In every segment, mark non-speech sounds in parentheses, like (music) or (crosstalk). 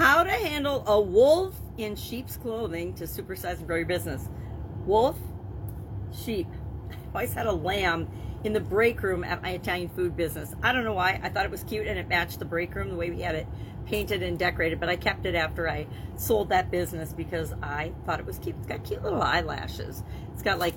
How to handle a wolf in sheep's clothing to supersize and grow your business. Wolf, sheep. I always had a lamb in the break room at my Italian food business. I don't know why. I thought it was cute and it matched the break room the way we had it painted and decorated, but I kept it after I sold that business because I thought it was cute. It's got cute little eyelashes. It's got like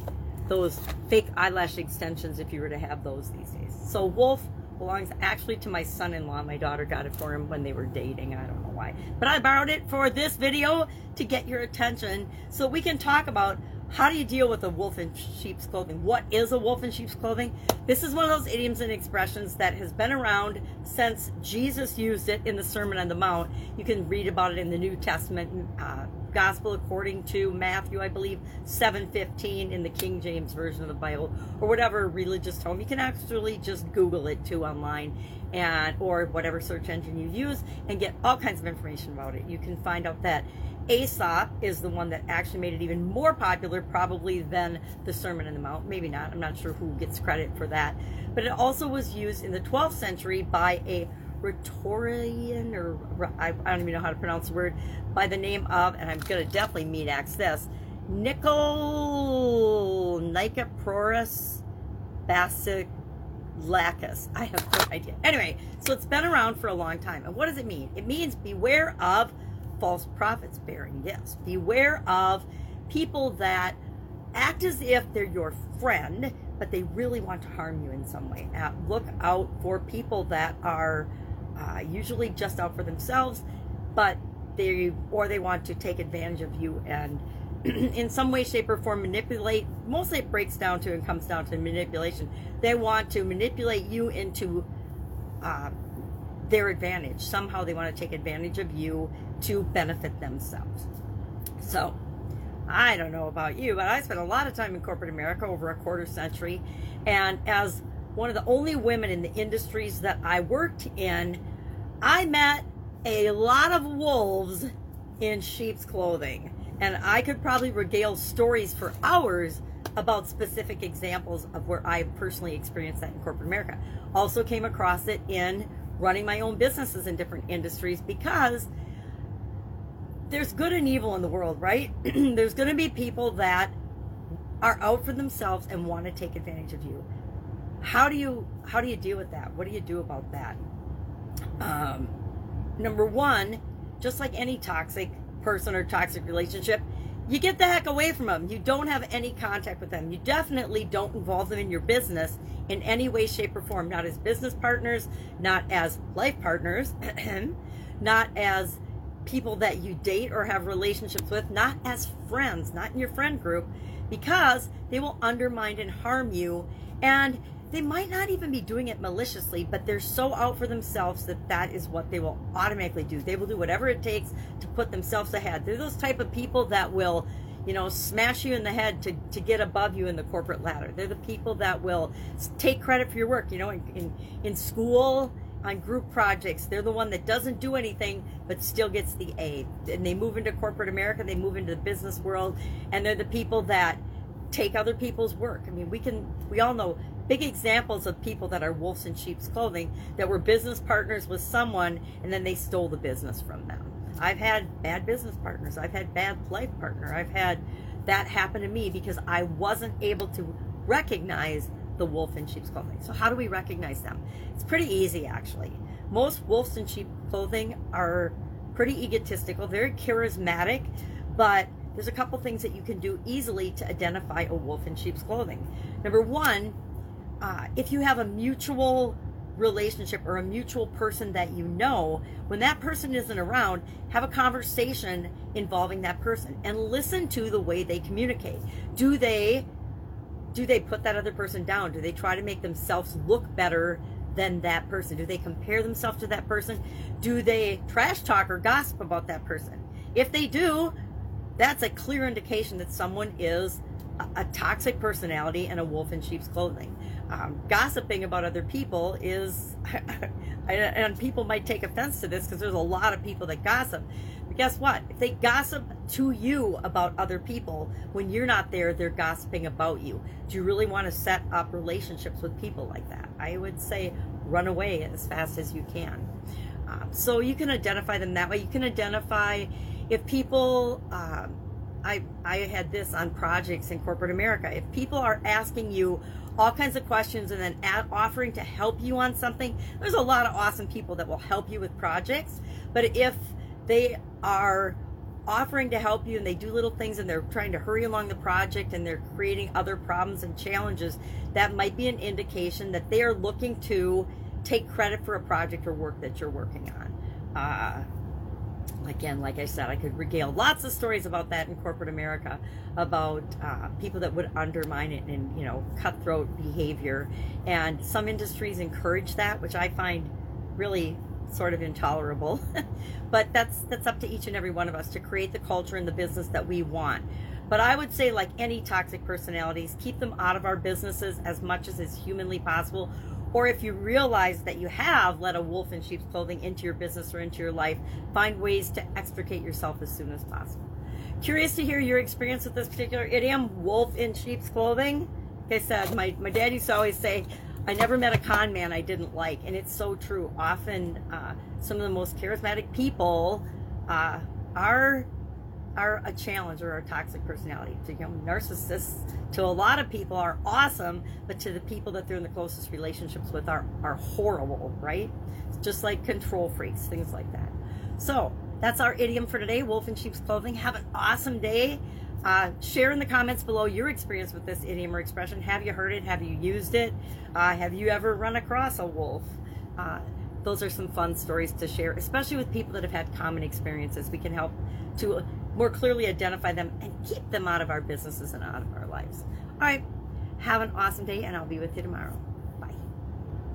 those fake eyelash extensions if you were to have those these days. So Wolf belongs actually to my son-in-law. My daughter got it for him when they were dating. I don't know why. But I borrowed it for this video to get your attention so we can talk about how do you deal with a wolf in sheep's clothing? What is a wolf in sheep's clothing? This is one of those idioms and expressions that has been around since Jesus used it in the Sermon on the Mount. You can read about it in the New Testament, uh, Gospel according to Matthew, I believe, 7:15 in the King James version of the Bible, or whatever religious tome. You can actually just Google it too online, and or whatever search engine you use, and get all kinds of information about it. You can find out that Aesop is the one that actually made it even more popular, probably than the Sermon on the Mount. Maybe not. I'm not sure who gets credit for that. But it also was used in the 12th century by a rhetorician, or I, don't even know how to pronounce the word, by the name of, and I'm going to definitely axe this, Nicol Nicoporus Basiliacus. I have no idea. Anyway, so it's been around for a long time. And what does it mean? It means beware of false prophets bearing gifts. Beware of people that act as if they're your friend, but they really want to harm you in some way. Uh, look out for people that are uh, usually just out for themselves, but they or they want to take advantage of you and (clears throat) in some way, shape, or form manipulate. Mostly, it breaks down to and comes down to manipulation. They want to manipulate you into uh, their advantage. Somehow, they want to take advantage of you to benefit themselves. So, I don't know about you, but I spent a lot of time in corporate America over a quarter century. And as one of the only women in the industries that I worked in, I met a lot of wolves in sheep's clothing. And I could probably regale stories for hours about specific examples of where I personally experienced that in corporate America. Also came across it in running my own businesses in different industries because there's good and evil in the world, right? (clears throat) there's going to be people that are out for themselves and want to take advantage of you. How do you how do you deal with that? What do you do about that? Um, number one, just like any toxic person or toxic relationship, you get the heck away from them. You don't have any contact with them. You definitely don't involve them in your business in any way, shape, or form. Not as business partners, not as life partners, (clears throat) not as people that you date or have relationships with, not as friends, not in your friend group, because they will undermine and harm you. And they might not even be doing it maliciously, but they're so out for themselves that that is what they will automatically do. They will do whatever it takes to put themselves ahead. They're those type of people that will, you know, smash you in the head to, to get above you in the corporate ladder. They're the people that will take credit for your work. You know, in, in, in school, on group projects. They're the one that doesn't do anything but still gets the A. And they move into corporate America, they move into the business world, and they're the people that take other people's work. I mean, we can we all know big examples of people that are wolves in sheep's clothing that were business partners with someone and then they stole the business from them. I've had bad business partners. I've had bad life partner. I've had that happen to me because I wasn't able to recognize the wolf in sheep's clothing. So how do we recognize them? It's pretty easy actually. Most wolves in sheep clothing are pretty egotistical, very charismatic, but there's a couple things that you can do easily to identify a wolf in sheep's clothing. Number one, uh, if you have a mutual relationship or a mutual person that you know, when that person isn't around, have a conversation involving that person and listen to the way they communicate. Do they do they put that other person down? Do they try to make themselves look better than that person? Do they compare themselves to that person? Do they trash talk or gossip about that person? If they do, that's a clear indication that someone is a, a toxic personality and a wolf in sheep's clothing. Um, gossiping about other people is, (laughs) and people might take offense to this because there's a lot of people that gossip. But guess what? If they gossip to you about other people when you're not there, they're gossiping about you. Do you really want to set up relationships with people like that? I would say run away as fast as you can. Uh, so you can identify them that way. You can identify if people. Um, I, I had this on projects in corporate America. If people are asking you all kinds of questions and then offering to help you on something, there's a lot of awesome people that will help you with projects. But if they are offering to help you and they do little things and they're trying to hurry along the project and they're creating other problems and challenges, that might be an indication that they are looking to take credit for a project or work that you're working on. Uh, again, like I said, I could regale lots of stories about that in corporate America, about uh, people that would undermine it and you know cutthroat behavior, and some industries encourage that, which I find really sort of intolerable. (laughs) but that's that's up to each and every one of us to create the culture and the business that we want. But I would say, like any toxic personalities, keep them out of our businesses as much as is humanly possible, or if you realize that you have let a wolf in sheep's clothing into your business or into your life, find ways to extricate yourself as soon as possible. Curious to hear your experience with this particular idiom, wolf in sheep's clothing. Like I said, my, my dad used to always say, I never met a con man I didn't like. And it's so true. Often, uh, some of the most charismatic people uh, are are a challenge or a toxic personality. To you know, narcissists, to a lot of people, are awesome, but to the people that they're in the closest relationships with are are horrible, right? It's just like control freaks, things like that. So that's our idiom for today. Wolf in sheep's clothing. Have an awesome day. Uh, share in the comments below your experience with this idiom or expression. Have you heard it? Have you used it? Uh, have you ever run across a wolf? Uh, those are some fun stories to share, especially with people that have had common experiences. We can help to more clearly identify them and keep them out of our businesses and out of our lives. All right, have an awesome day, and I'll be with you tomorrow.